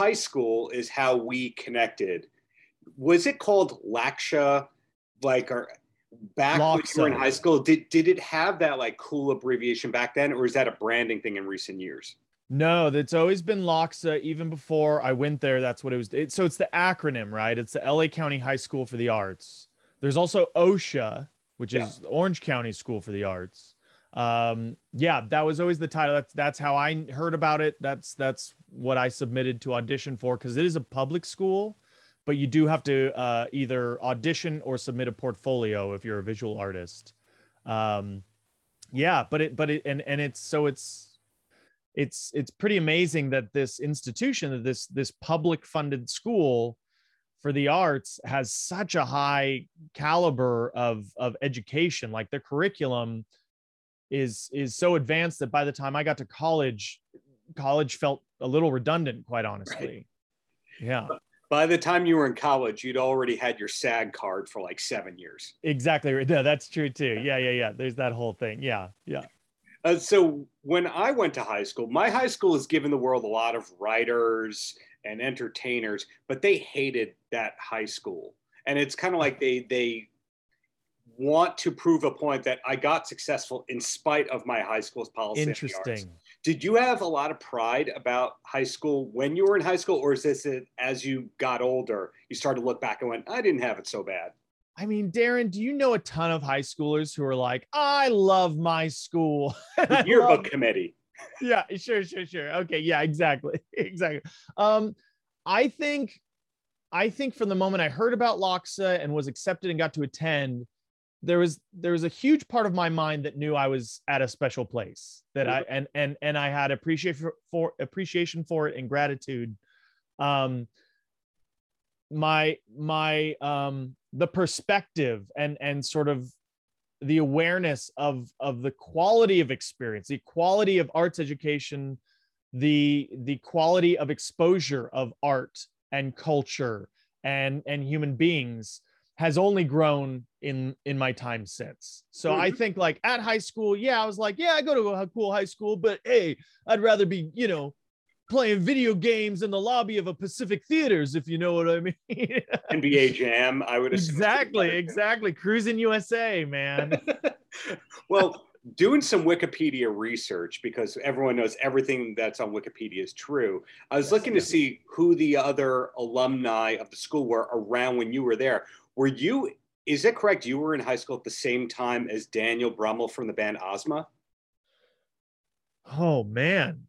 high school is how we connected. Was it called LACHSA? Like, or back when you were in high school, did did it have that like cool abbreviation back then, or is that a branding thing in recent years? No, that's always been LACHSA. Even before I went there, that's what it was. It, so it's the acronym, right? It's the LA County High School for the Arts. There's also OCSA, which Yeah. is Orange County School for the Arts. Um, yeah, that was always the title. That's that's how I heard about it. That's that's what I submitted to audition for because it is a public school, but you do have to uh, either audition or submit a portfolio if you're a visual artist. Um, yeah, but it but it and and it's so it's it's it's pretty amazing that this institution that this this public funded school for the arts has such a high caliber of of education like their curriculum is is so advanced that by the time i got to college college felt a little redundant quite honestly. Yeah. By the time you were in college, you'd already had your SAG card for like seven years. exactly. No, that's true too. Yeah yeah yeah. There's that whole thing. Yeah yeah. Uh, so when I went to high school, my high school has given the world a lot of writers and entertainers, but they hated that high school. And it's kind of like they they want to prove a point that I got successful in spite of my high school's policy. interesting Did you have a lot of pride about high school when you were in high school, or is this it, as you got older, you started to look back and went, I didn't have it so bad? I mean, Darren, do you know a ton of high schoolers who are like, I love my school? The yearbook committee. yeah, sure, sure, sure. Okay, yeah, exactly. Exactly. Um, I think I think from the moment I heard about LACHSA and was accepted and got to attend, there was there was a huge part of my mind that knew I was at a special place that I and and and I had appreciation for, for appreciation for it and gratitude. Um my my um the perspective and and sort of the awareness of of the quality of experience the quality of arts education the the quality of exposure of art and culture and and human beings has only grown in in my time since so i Mhm. think like at high school yeah i was like yeah i go to a cool high school but hey i'd rather be you know playing video games in the lobby of a pacific theaters if you know what i mean NBA Jam, I would assume. exactly exactly Cruis'n USA man well, doing some Wikipedia research because everyone knows everything that's on Wikipedia is true. I was Yes, looking to see who the other alumni of the school were around when you were there. Were you? Is it correct? You were in high school at the same time as Daniel Brummel from the band Ozma. oh man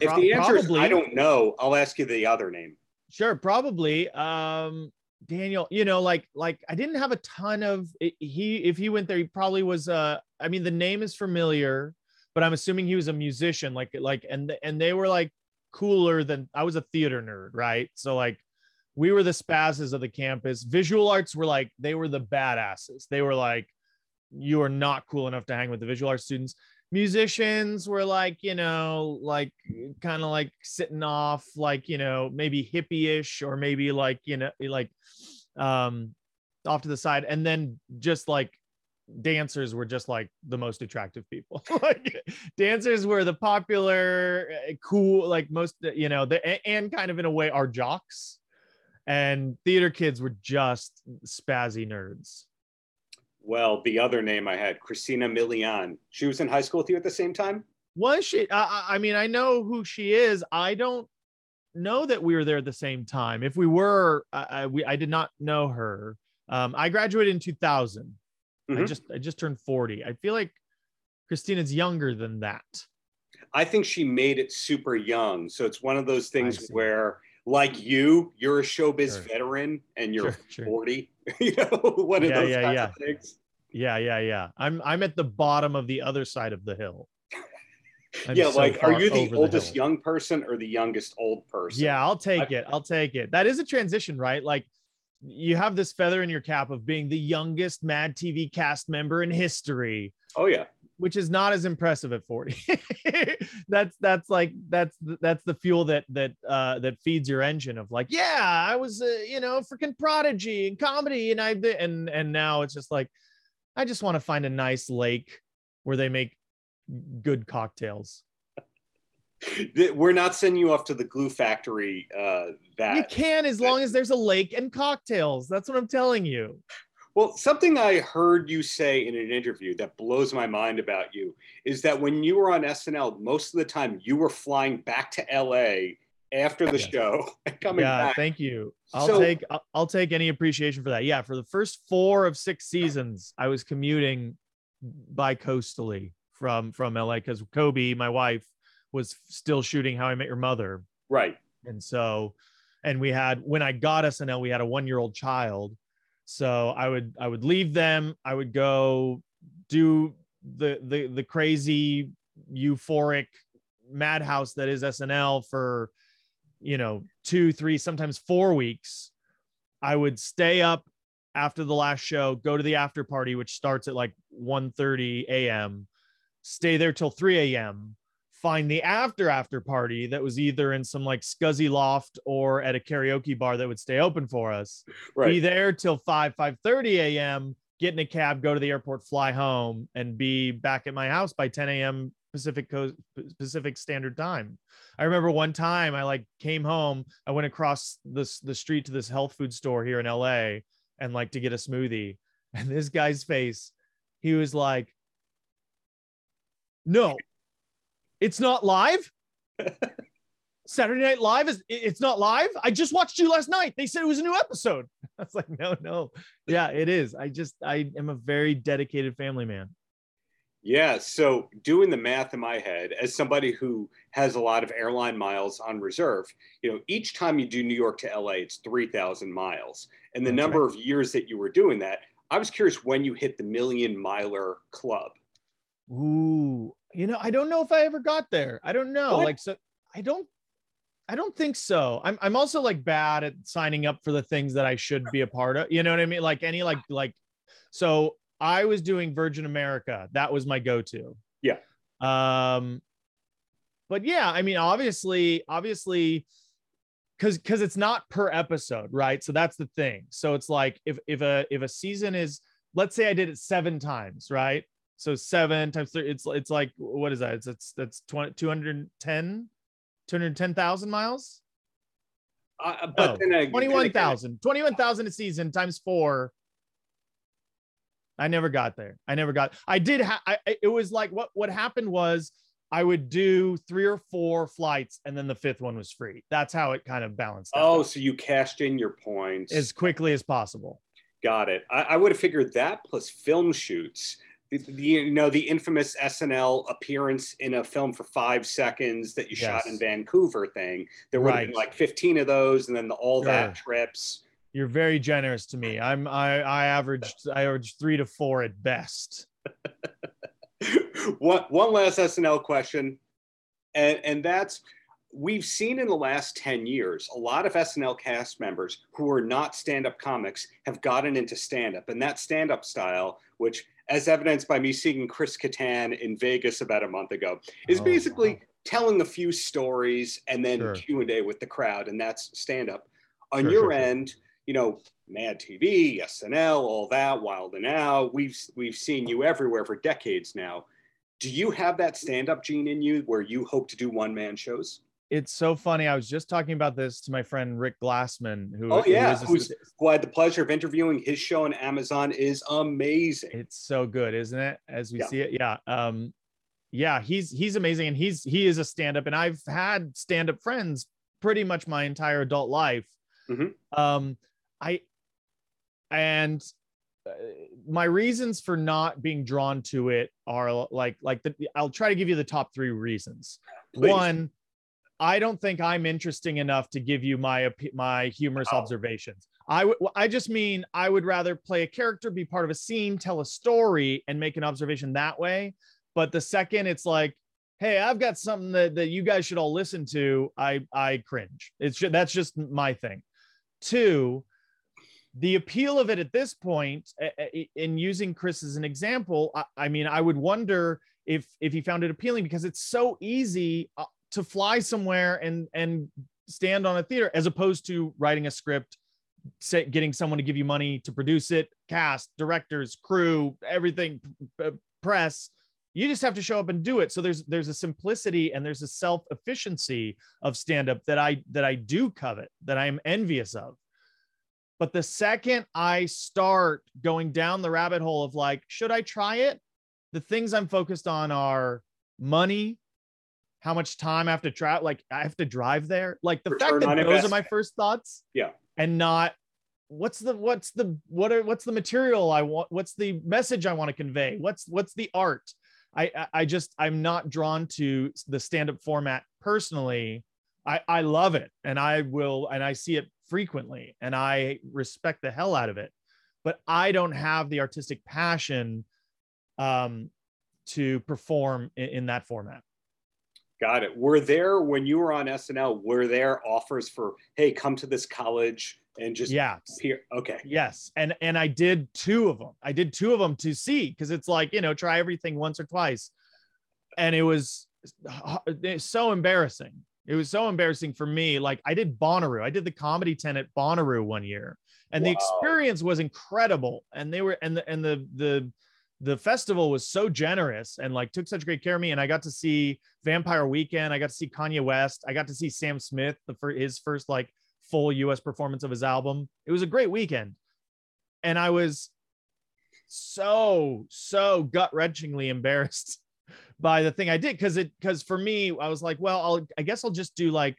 If Pro- the answer is I don't know, I'll ask you the other name. Sure, probably. Um, Daniel, you know, like like I didn't have a ton of he if he went there, he probably was uh I mean the name is familiar, but I'm assuming he was a musician, like like and and they were like cooler than I was a theater nerd, right? So like we were the spazzes of the campus. Visual arts were like they were the badasses. They were like, you are not cool enough to hang with the visual arts students musicians were like you know like kind of like sitting off like you know maybe hippie-ish or maybe like you know like um off to the side. And then just like dancers were just like the most attractive people. Like dancers were the popular uh, cool like most you know the and kind of in a way are jocks. And theater kids were just spazzy nerds Well, the other name I had, Christina Milian. She was in high school with you at the same time. Was she? I, I- I mean, I know who she is. I don't know that we were there at the same time. If we were, I, I, we, I did not know her. Um, I graduated in 2000. I Mhm. just, I just turned 40. I feel like Christina's younger than that. I think she made it super young. So it's one of those things where, like you, you're a showbiz Sure. veteran and you're Sure, sure. 40. you know, one of Yeah, those yeah, kinds yeah. of things. Yeah, yeah, yeah. I'm, I'm at the bottom of the other side of the hill. I'm yeah, so like, are you the oldest hill. young person or the youngest old person? Yeah, I'll take I- it. I'll take it. That is a transition, right? Like you have this feather in your cap of being the youngest Mad TV cast member in history, Oh yeah. Which is not as impressive at 40. that's that's like that's that's the fuel that that uh that feeds your engine of like, yeah, I was uh, you know, freaking prodigy and comedy and I and and now it's just like I just want to find a nice lake where they make good cocktails. We're not sending you off to the glue factory. Uh, that you can as long as there's a lake and cocktails. That's what I'm telling you. Well, something I heard you say in an interview that blows my mind about you is that when you were on SNL, most of the time you were flying back to LA after the yes. show and coming yeah, back. Thank you. I'll so, take I'll take any appreciation for that. Yeah, for the first four of six seasons, I was commuting bi-coastally from from LA because Cobie, my wife, was still shooting How I Met Your Mother. Right. And so, and we had when I got SNL, we had a one-year-old child. So I would I would leave them. I would go do the the the crazy euphoric madhouse that is SNL for you know two three sometimes four weeks i would stay up after the last show go to the after party which starts at like 1 30 a.m stay there till 3 a.m find the after after party that was either in some like scuzzy loft or at a karaoke bar that would stay open for us. Right. be there till 5 5 30 a.m get in a cab go to the airport fly home and be back at my house by 10 a.m pacific coast pacific standard time. I remember one time i like came home i went across this the street to this health food store here in la and like to get a smoothie. And this guy's face he was like no it's not live. Saturday Night Live is it's not live. I just watched you last night. They said it was a new episode. I was like, no, no. Yeah, it is. I just I am a very dedicated family man. Yeah. So doing the math in my head, as somebody who has a lot of airline miles on reserve, you know, each time you do New York to LA, it's 3,000 miles. And the That's number right. of years that you were doing that, I was curious when you hit the million miler club. Ooh, you know, I don't know if I ever got there. I don't know. What? Like, so I don't, I don't think so. I'm, I'm also like bad at signing up for the things that I should be a part of. You know what I mean? Like any, like, like, so I was doing Virgin America. That was my go-to. Yeah. Um, but yeah, I mean, obviously, obviously, because because it's not per episode, right? So that's the thing. So it's like if if a if a season is, let's say I did it seven times, right? So seven times three, it's it's like what is that? It's it's that's 20, 210, 210,000 miles. Uh, but no, 21,000, 21,000 a season times four. I never got there. I never got. I did. Ha- I, it was like what what happened was I would do three or four flights, and then the fifth one was free. That's how it kind of balanced. Oh, out. so you cashed in your points as quickly as possible. Got it. I, I would have figured that plus film shoots you know the infamous SNL appearance in a film for five seconds that you yes. shot in Vancouver thing. There were right. like fifteen of those, and then the all sure. that trips. You're very generous to me. I'm I I averaged I averaged three to four at best. one one last SNL question, and and that's we've seen in the last 10 years a lot of SNL cast members who are not stand-up comics have gotten into stand-up and that stand-up style which as evidenced by me seeing Chris Kattan in Vegas about a month ago, is oh, basically wow. telling a few stories and then sure. Q and A with the crowd, and that's stand up. On sure, your sure, end, you know, Mad TV, SNL, all that, Wild and Out. We've we've seen you everywhere for decades now. Do you have that stand up gene in you where you hope to do one man shows? It's so funny. I was just talking about this to my friend Rick Glassman, who oh yeah, who, who I had the pleasure of interviewing. His show on Amazon is amazing. It's so good, isn't it? As we yeah. see it, yeah, um, yeah, he's he's amazing, and he's he is a stand up, and I've had stand up friends pretty much my entire adult life. Mm-hmm. Um, I and uh, my reasons for not being drawn to it are like like the I'll try to give you the top three reasons. Please. One I don't think I'm interesting enough to give you my my humorous wow. observations. I I just mean I would rather play a character, be part of a scene, tell a story, and make an observation that way. But the second it's like, hey, I've got something that, that you guys should all listen to, I I cringe. It's just, that's just my thing. Two, the appeal of it at this point, in using Chris as an example, I, I mean, I would wonder if if he found it appealing because it's so easy uh, to fly somewhere and and stand on a theater as opposed to writing a script say, getting someone to give you money to produce it cast directors crew everything uh, press. You just have to show up and do it. So there's there's a simplicity and there's a self efficiency of stand up that i that i do covet that i am envious of. But the second i start going down the rabbit hole of like should i try it? The things i'm focused on are money how much time i have to travel. like i have to drive there like the Return fact that those are my first thoughts Yeah. and not what's the what's the what are what's the material i want what's the message i want to convey what's what's the art I, I just I'm not drawn to the stand-up format personally. I I love it and I will and I see it frequently and I respect the hell out of it. But I don't have the artistic passion um to perform in, in that format. Got it. Were there when you were on SNL? Were there offers for hey, come to this college and just Yeah. appear? Okay. Yes. And and I did two of them. I did two of them to see because it's like, you know, try everything once or twice. And it was so embarrassing. It was so embarrassing for me. Like I did Bonnaroo. I did the comedy tent at Bonnaroo one year. And the experience was incredible. And they were and the and the the the festival was so generous and like took such great care of me. And I got to see Vampire Weekend. I got to see Kanye West. I got to see Sam Smith, the for his first like full US performance of his album. It was a great weekend. And I was so, so gut wrenchingly embarrassed by the thing I did. Cause it, cause for me, I was like, well, I'll, I guess I'll just do like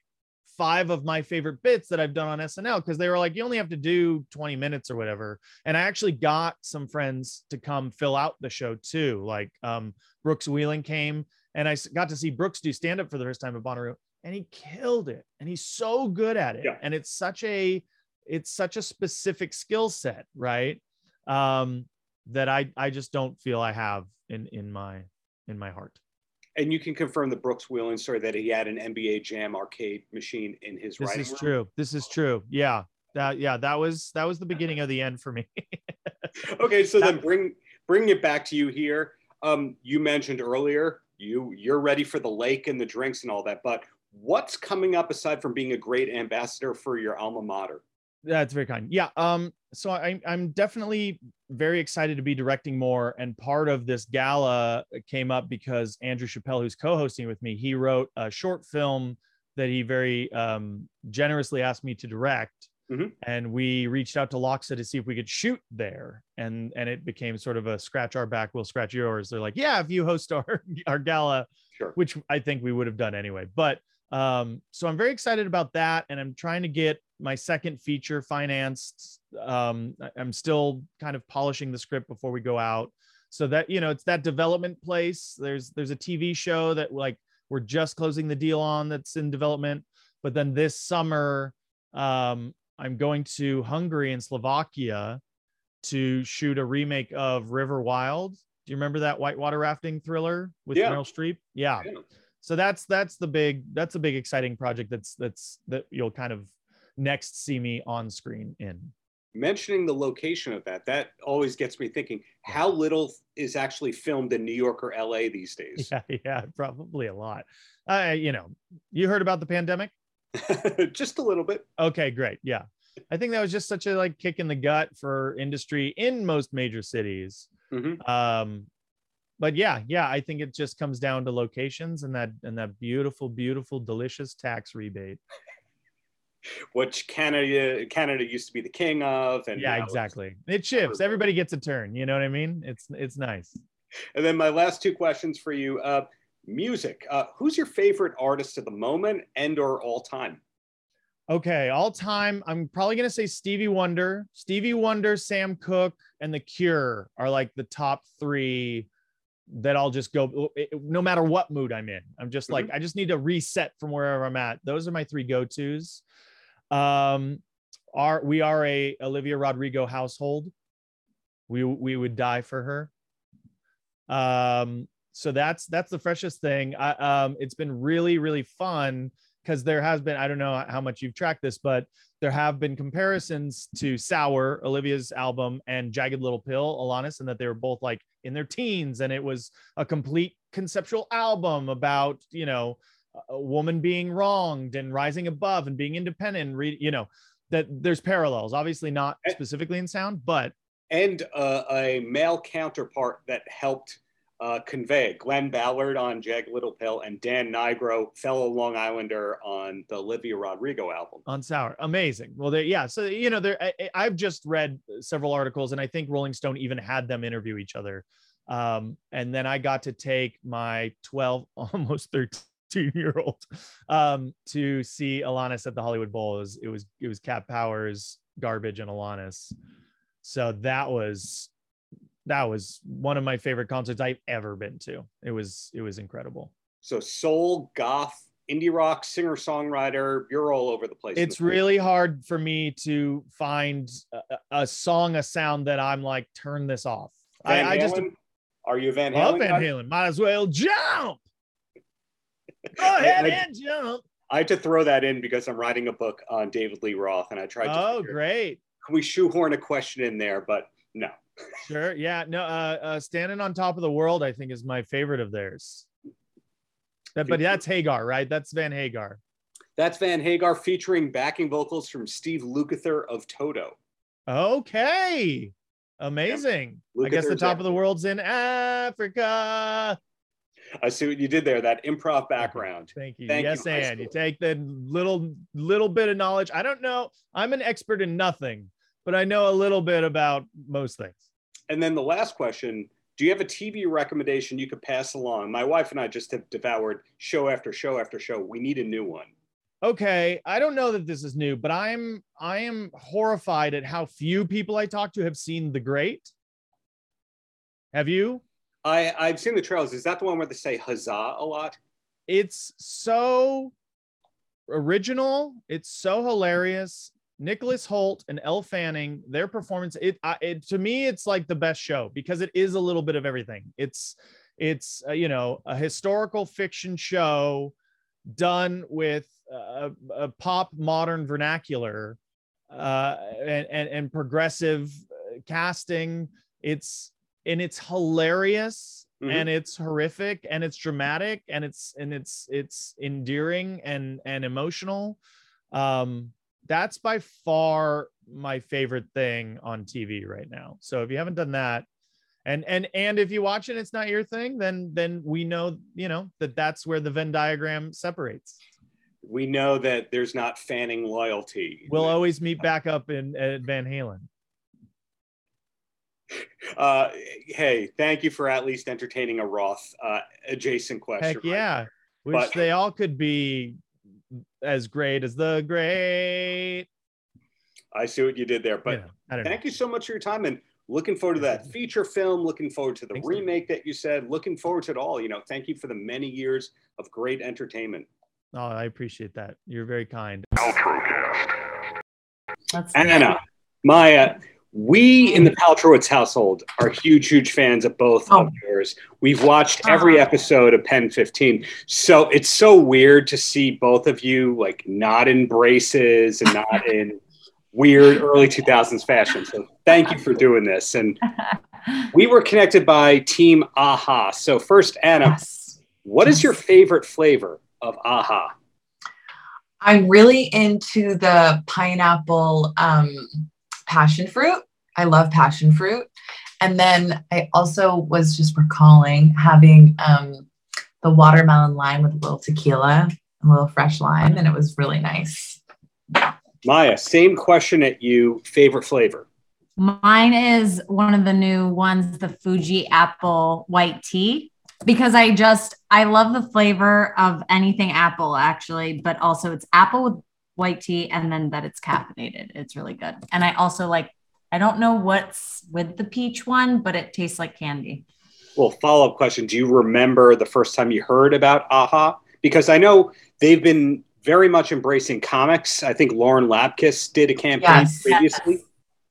five of my favorite bits that I've done on SNL. Cause they were like, you only have to do 20 minutes or whatever. And I actually got some friends to come fill out the show too. Like, um, Brooks Wheelan came and I got to see Brooks do stand up for the first time at Bonnaroo and he killed it and he's so good at it Yeah. and it's such a it's such a specific skill set right um that i i just don't feel i have in in my in my heart And you can confirm the Brooks Wheelan story that he had an NBA Jam arcade machine in his this is room. true this is true yeah that yeah that was that was the beginning of the end for me okay, so then bring bring it back to you here. Um, you mentioned earlier you you're ready for the lake and the drinks and all that, but what's coming up aside from being a great ambassador for your alma mater? That's very kind. Yeah. Um. So I'm I'm definitely very excited to be directing more, and part of this gala came up because Andrew Chappelle, who's co-hosting with me, he wrote a short film that he very um, generously asked me to direct, Mhm. and we reached out to LACHSA to see if we could shoot there, and and it became sort of a scratch our back, we'll scratch yours. They're like, yeah, if you host our our gala, Sure. which I think we would have done anyway. But um, so I'm very excited about that, and I'm trying to get my second feature financed. Um, I'm still kind of polishing the script before we go out, so that you know it's that development place. There's there's a TV show that like we're just closing the deal on that's in development, but then this summer um, I'm going to Hungary and Slovakia to shoot a remake of River Wild. Do you remember that whitewater rafting thriller with Yeah. Meryl Streep? Yeah. Yeah. So that's that's the big that's a big exciting project that's that's that you'll kind of next see me on screen in. Mentioning the location of that, that always gets me thinking how little is actually filmed in New York or LA these days. Yeah, yeah, probably a lot. Uh, you know, you heard about the pandemic? Just a little bit. Okay, great. Yeah. I think that was just such a like kick in the gut for industry in most major cities. Mhm. Um, but yeah, yeah, I think it just comes down to locations and that and that beautiful, beautiful, delicious tax rebate. Which Canada Canada used to be the king of, and yeah, exactly. It shifts. Everybody gets a turn. You know what I mean? It's it's nice. And then my last two questions for you: uh, music. Uh, who's your favorite artist at the moment and or all time? Okay, all time, I'm probably gonna say Stevie Wonder. Stevie Wonder, Sam Cooke, and The Cure are like the top three that I'll just go no matter what mood I'm in. I'm just like, I just need to reset from wherever I'm at. Those are my three go-tos. Um, are we are a Olivia Rodrigo household. We we would die for her. Um, so that's that's the freshest thing. I, um, it's been really really fun because there has been I don't know how much you've tracked this, but there have been comparisons to Sour, Olivia's album, and Jagged Little Pill, Alanis, and that they were both like in their teens, and it was a complete conceptual album about you know a- woman being wronged and rising above and being independent. And read, you know that there's parallels, obviously not specifically in sound, but And uh, a male counterpart that helped uh, convey. Glen Ballard on Jagged Little Pill and Dan Nigro, fellow Long Islander on the Olivia Rodrigo album. on Sour. Amazing. Well, there, yeah. So you know, there. I, I've just read several articles, and I think Rolling Stone even had them interview each other. Um, and then I got to take my 12, almost 13 year old, um, to see Alanis at the Hollywood Bowl. It was it was it was Powers, Garbage, and Alanis. So that was that was one of my favorite concerts I've ever been to. It was it was incredible. So soul, goth, indie rock, singer songwriter, you're all over the place. it's the really hard for me to find a, a- song, a sound that I'm like, turn this off. I, I just Are you Van love Halen? Van? Halen. Might as well jump. Go ahead I- and jump. I had to throw that in because I'm writing a book on David Lee Roth, and I tried to. Oh, figure, great. Can we shoehorn a question in there? But no. Sure. Yeah. No, uh, uh, Standing on Top of the World, I think, is my favorite of theirs. That, but that's Hagar, right? That's Van Hagar. That's Van Hagar featuring backing vocals from Steve Lukather of Toto. Okay. Amazing. I guess the top of the world's in Africa. I see what you did there. That improv background. Thank you. Thank you, yes, high and you take the little little bit of knowledge. I don't know. I'm an expert in nothing, but I know a little bit about most things. And then the last question: Do you have a TV recommendation you could pass along? My wife and I just have devoured show after show after show. We need a new one. Okay, I don't know that this is new, but I'm I am horrified at how few people I talk to have seen The Great. Have you? I I've seen the trailers. Is that the one where they say huzzah a lot? It's so original. It's so hilarious. Nicholas Hoult and Elle Fanning, their performance, it, I, it to me, it's like the best show because it is a little bit of everything. It's it's uh, you know a historical fiction show done with a, a pop modern vernacular uh, and, and and progressive uh, casting. It's and it's hilarious Mhm. and it's horrific and it's dramatic and it's and it's it's endearing and and emotional um that's by far my favorite thing on tv right now so if you haven't done that and and and if you watch it it's not your thing then then we know you know that that's where the venn diagram separates We know that there's not fanning loyalty. we'll always meet back up in at van halen Uh, hey, thank you for at least entertaining a Roth uh, adjacent question. heck yeah which But- they all could be as great as the great I see what you did there, but you know, know. thank you so much for your time and looking forward to that feature film. Looking forward to the Thanks, Dave. remake that you said. Looking forward to it all. You know, thank you for the many years of great entertainment. Oh, I appreciate that. You're very kind. That's Anna, uh, Maya, we in the Paltrowitz household are huge, huge fans of both Oh. of yours. We've watched every Ah. episode of PEN15. So it's so weird to see both of you like not in braces and not in weird early 2000s fashion. So thank you for doing this. And we were connected by Team AHA. So first, Anna, yes. what is your favorite flavor of AHA? I'm really into the pineapple um, passion fruit. I love passion fruit. And then I also was just recalling having um, the watermelon lime with a little tequila, a little fresh lime, and it was really nice. Maya, same question at you. Favorite flavor? Mine is one of the new ones, the Fuji apple white tea, because I just I love the flavor of anything apple actually, but also it's apple with white tea and then that it's caffeinated. It's really good. And I also like I don't know what's with the peach one, but it tastes like candy. Well, follow up question. Do you remember the first time you heard about AHA? Because I know they've been very much embracing comics. I think Lauren Lapkus did a campaign Yes. previously.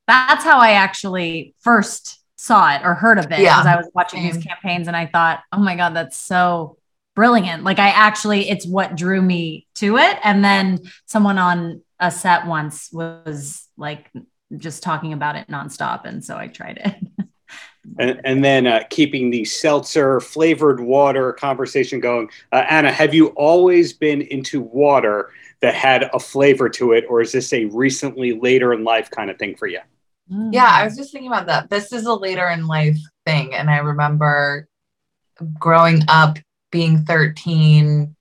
That's how I actually first saw it or heard of it Yeah. because I was watching these campaigns and I thought, oh my God, that's so brilliant. Like I actually, it's what drew me to it. And then someone on a set once was like just talking about it nonstop. And so I tried it. And, and then uh, keeping the seltzer flavored water conversation going. Uh, Anna, have you always been into water that had a flavor to it, or is this a recently later in life kind of thing for you? Yeah, I was just thinking about that. This is a later in life thing. And I remember growing up being 13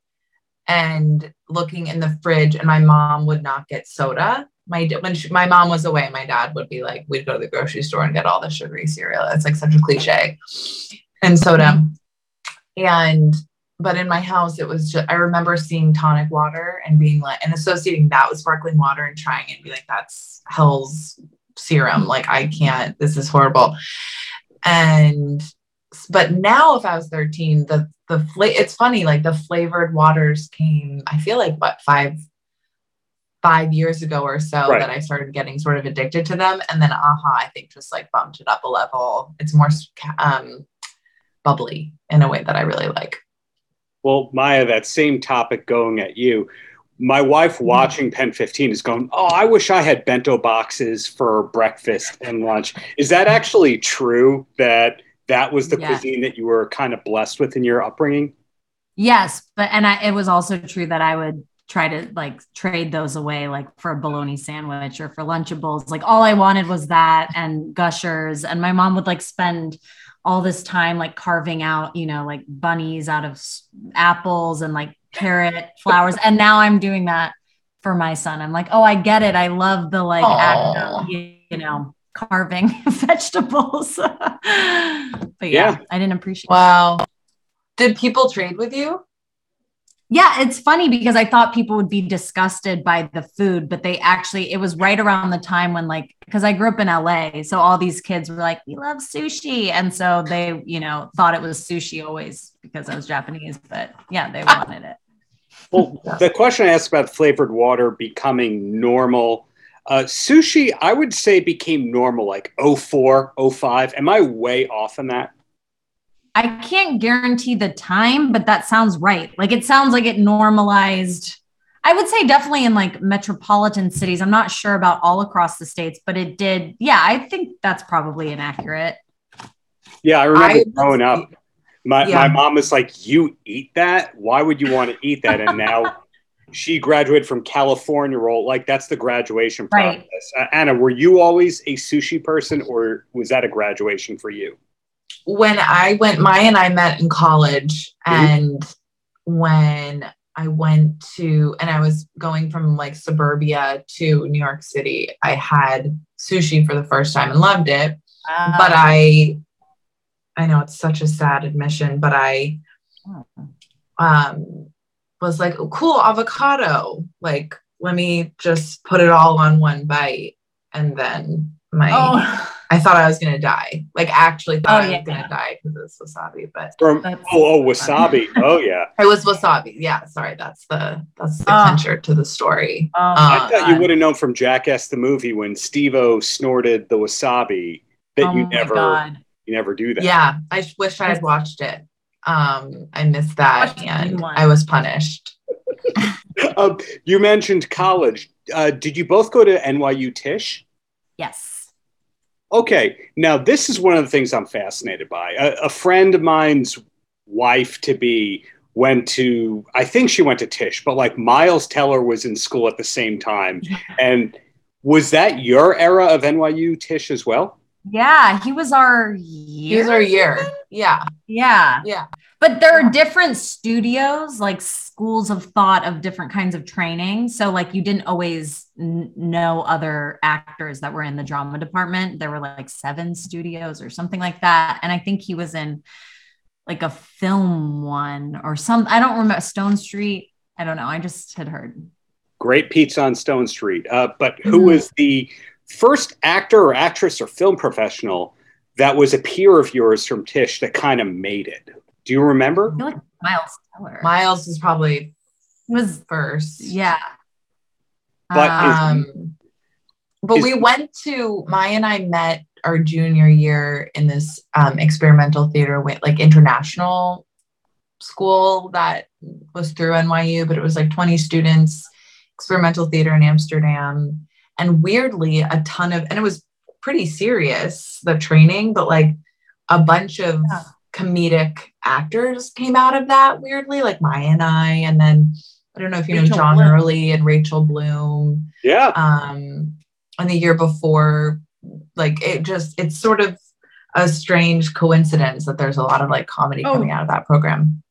and looking in the fridge and my mom would not get soda my when she, my mom was away my dad would be like we'd go to the grocery store and get all the sugary cereal. It's like such a cliche. And soda. And but in my house it was just i remember seeing tonic water and being like and associating that with sparkling water and trying it and be like that's hell's serum. Like i can't this is horrible. And but now if i was 13 the the fla- it's funny like the flavored waters came i feel like what five five years ago or so Right. that i started getting sort of addicted to them and then aha i think just like bumped it up a level it's more um bubbly in a way that i really like Well, Maya, that same topic going at you. My wife watching PEN15 is going, Oh, I wish I had bento boxes for breakfast and lunch. Is that actually true that that was the Yeah. cuisine that you were kind of blessed with in your upbringing? Yes, but and I, it was also true that I would try to like trade those away, like for a bologna sandwich or for Lunchables. Like all I wanted was that and Gushers, and my mom would like spend all this time like carving out, you know, like bunnies out of apples and like carrot flowers. And now I'm doing that for my son. I'm like, oh, I get it. I love the like act of, you, you know, carving vegetables. but yeah, Yeah. I didn't appreciate wow did people trade with you Yeah, it's funny because I thought people would be disgusted by the food, but they actually, it was right around the time when, like, because I grew up in LA. So all these kids were like, we love sushi. And so they, you know, thought it was sushi always because I was Japanese, but yeah, they wanted it. Well, the question I asked about flavored water becoming normal. Uh, sushi, I would say, became normal like 04, 05. Am I way off on that? I can't guarantee the time, but that sounds right. Like it sounds like it normalized. I would say definitely in like metropolitan cities. I'm not sure about all across the states, but it did. Yeah, I think that's probably inaccurate. Yeah, I remember I- growing up. My, Yeah. my mom was like, You eat that? Why would you want to eat that? And now she graduated from California roll. Like, that's the graduation Right. process. Uh, Anna, were you always a sushi person or was that a graduation for you? When I went, Maya and I met in college, and when I went to, and I was going from like suburbia to New York City, I had sushi for the first time and loved it. But I, I know it's such a sad admission, but I um, was like, oh, cool, avocado. Like, let me just put it all on one bite. And then my, oh, I thought I was gonna die. Like actually thought Oh, I was gonna die because it's wasabi, but From oh, oh wasabi. Oh yeah. it was wasabi. Yeah, sorry, that's the that's the Oh. clincher to the story. oh I Uh, thought you would have known from Jackass the movie when Steve-O snorted the wasabi that oh you never God. you never do that. Yeah, I wish I had watched it. Um, I missed that Watch and. I was punished. Um, you mentioned college. Uh, did you both go to NYU Tisch? Yes. Okay, now this is one of the things I'm fascinated by. A, a friend of mine's wife to be went to, I think she went to Tisch, but like Miles Teller was in school at the same time. And was that your era of NYU Tisch as well? Yeah, he was our year. was our year. Yeah, Yeah. yeah. But there are different studios, like schools of thought of different kinds of training. So, like, you didn't always n- know other actors that were in the drama department. There were like seven studios or something like that. And I think he was in like a film one or some, I don't remember, Stone Street. I don't know. I just had heard. Great pizza on Stone Street. Uh, but who Mhm. was the first actor or actress or film professional that was a peer of yours from Tisch that kind of made it? Do you remember? I feel like Miles Teller. Miles is probably was, first. yeah. But Um, Um, but is- we went to Maya and I met our junior year in this um, experimental theater with like international school that was through NYU, but it was like 20 students, experimental theater in Amsterdam. And weirdly, a ton of, and it was pretty serious, the training, but like a bunch of Yeah. comedic actors came out of that weirdly, like Maya and I. And then I don't know if you know John Bloom. Early and Rachel Bloom Yeah. um and the year before like it just it's sort of a strange coincidence that there's a lot of like comedy Oh. coming out of that program.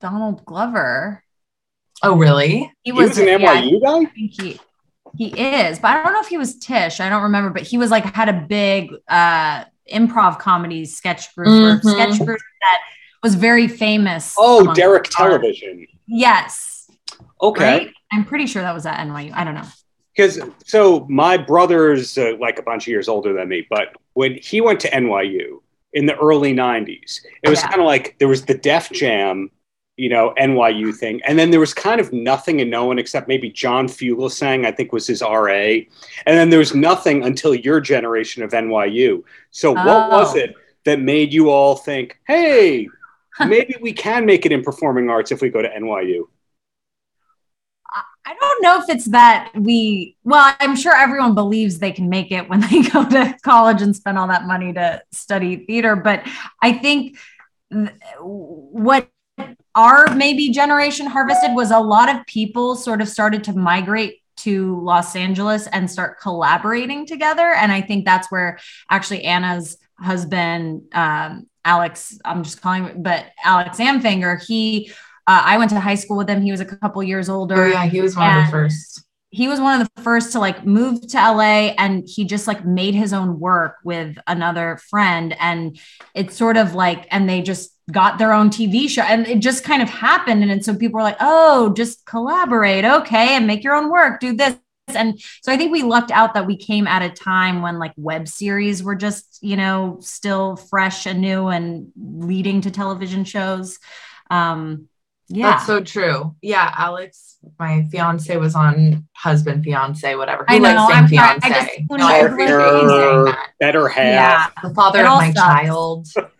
Donald Glover. Oh, really? He He was, an yeah, guy. I think he he is, but I don't know if he was Tisch. I don't remember, but he was like had a big uh improv comedy sketch group or Mhm. sketch group that was very famous. Oh, Derrick our- Television. Yes. Okay. Right? I'm pretty sure that was at NYU. I don't know. because so my brother's uh, like a bunch of years older than me but when he went to nyu in the early 90s it was Yeah. kind of like there was the def jam you know nyu thing and then there was kind of nothing and no one except maybe john Fugelsang, i think was his ra and then there was nothing until your generation of nyu so what oh. was Oh. it that made you all think hey maybe we can make it in performing arts if we go to nyu I don't know if it's that we, well, I'm sure everyone believes they can make it when they go to college and spend all that money to study theater. But I think th- what our maybe generation harvested was a lot of people sort of started to migrate to Los Angeles and start collaborating together. And I think that's where actually Anna's husband, um, Alex, I'm just calling him, but Alex Anfanger, he, uh, I went to high school with him. He was a couple years older Oh, yeah. He was one of the first. He was one of the first to like move to LA and he just like made his own work with another friend and it's sort of like and they just got their own TV show and it just kind of happened and, and so people were like oh just collaborate okay and make your own work do this and so I think we lucked out that we came at a time when like web series were just you know still fresh and new and leading to television shows um yeah That's so true. Yeah. Alex, my fiance was on husband, fiance, whatever. I Who know, I'm saying sorry, I fiance? just- no, I appreciate you saying that. better half yeah the father It of my sucks. child.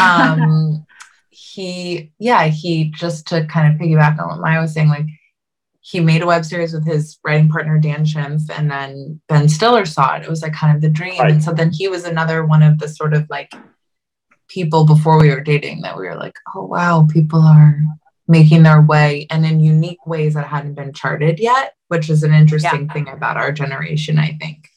Um, he, yeah, he just to kind of piggyback on what Maya was saying, like he made a web series with his writing partner Dan Schimpf, and then Ben Stiller saw it. It was like kind of the dream, Right. and so then he was another one of the sort of like people before we were dating that we were like, oh wow, people are making their way and in unique ways that hadn't been charted yet, which is an interesting thing about our generation, I think.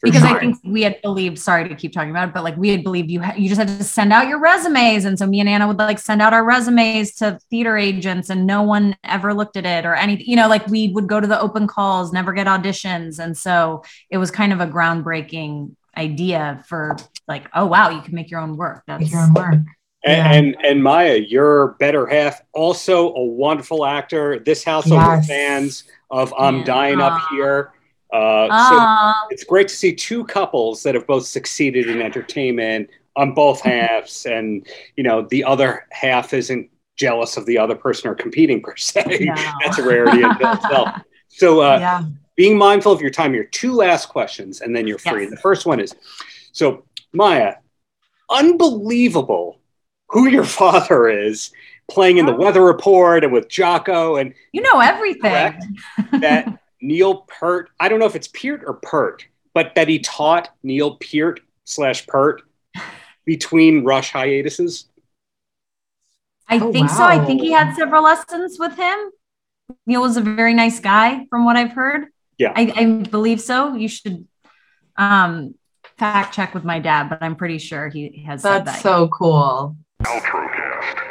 For because sure. I think we had believed, sorry to keep talking about it, but like we had believed you ha- you just had to send out your resumes, and so me and Anna would like send out our resumes to theater agents, and no one ever looked at it or anything. You know, like we would go to the open calls, never get auditions, and so it was kind of a groundbreaking idea for like, oh wow, you can make your own work. That's Make your own work. And, Yeah. and and Maya, your better half, also a wonderful actor. This household Yes. of fans of I'm Yeah. Dying Up Here. Uh, so it's great to see two couples that have both succeeded in entertainment on both halves, and you know the other half isn't jealous of the other person or competing per se. no. That's a rarity in itself. So uh, yeah. being mindful of your time, your two last questions, and then you're free. Yes. The first one is so, Maya, unbelievable who your father is playing in the Oh. weather report and with Jaco, and you know everything. That Neil Peart, I don't know if it's Peart or Pert, but that he taught Neil Peart slash Pert between Rush hiatuses. I Oh, think so. I think he had several lessons with him. Neil was a very nice guy, from what I've heard. Yeah. I, I believe so. You should um, fact check with my dad, but I'm pretty sure he has said That's that. so cool. Outrocast.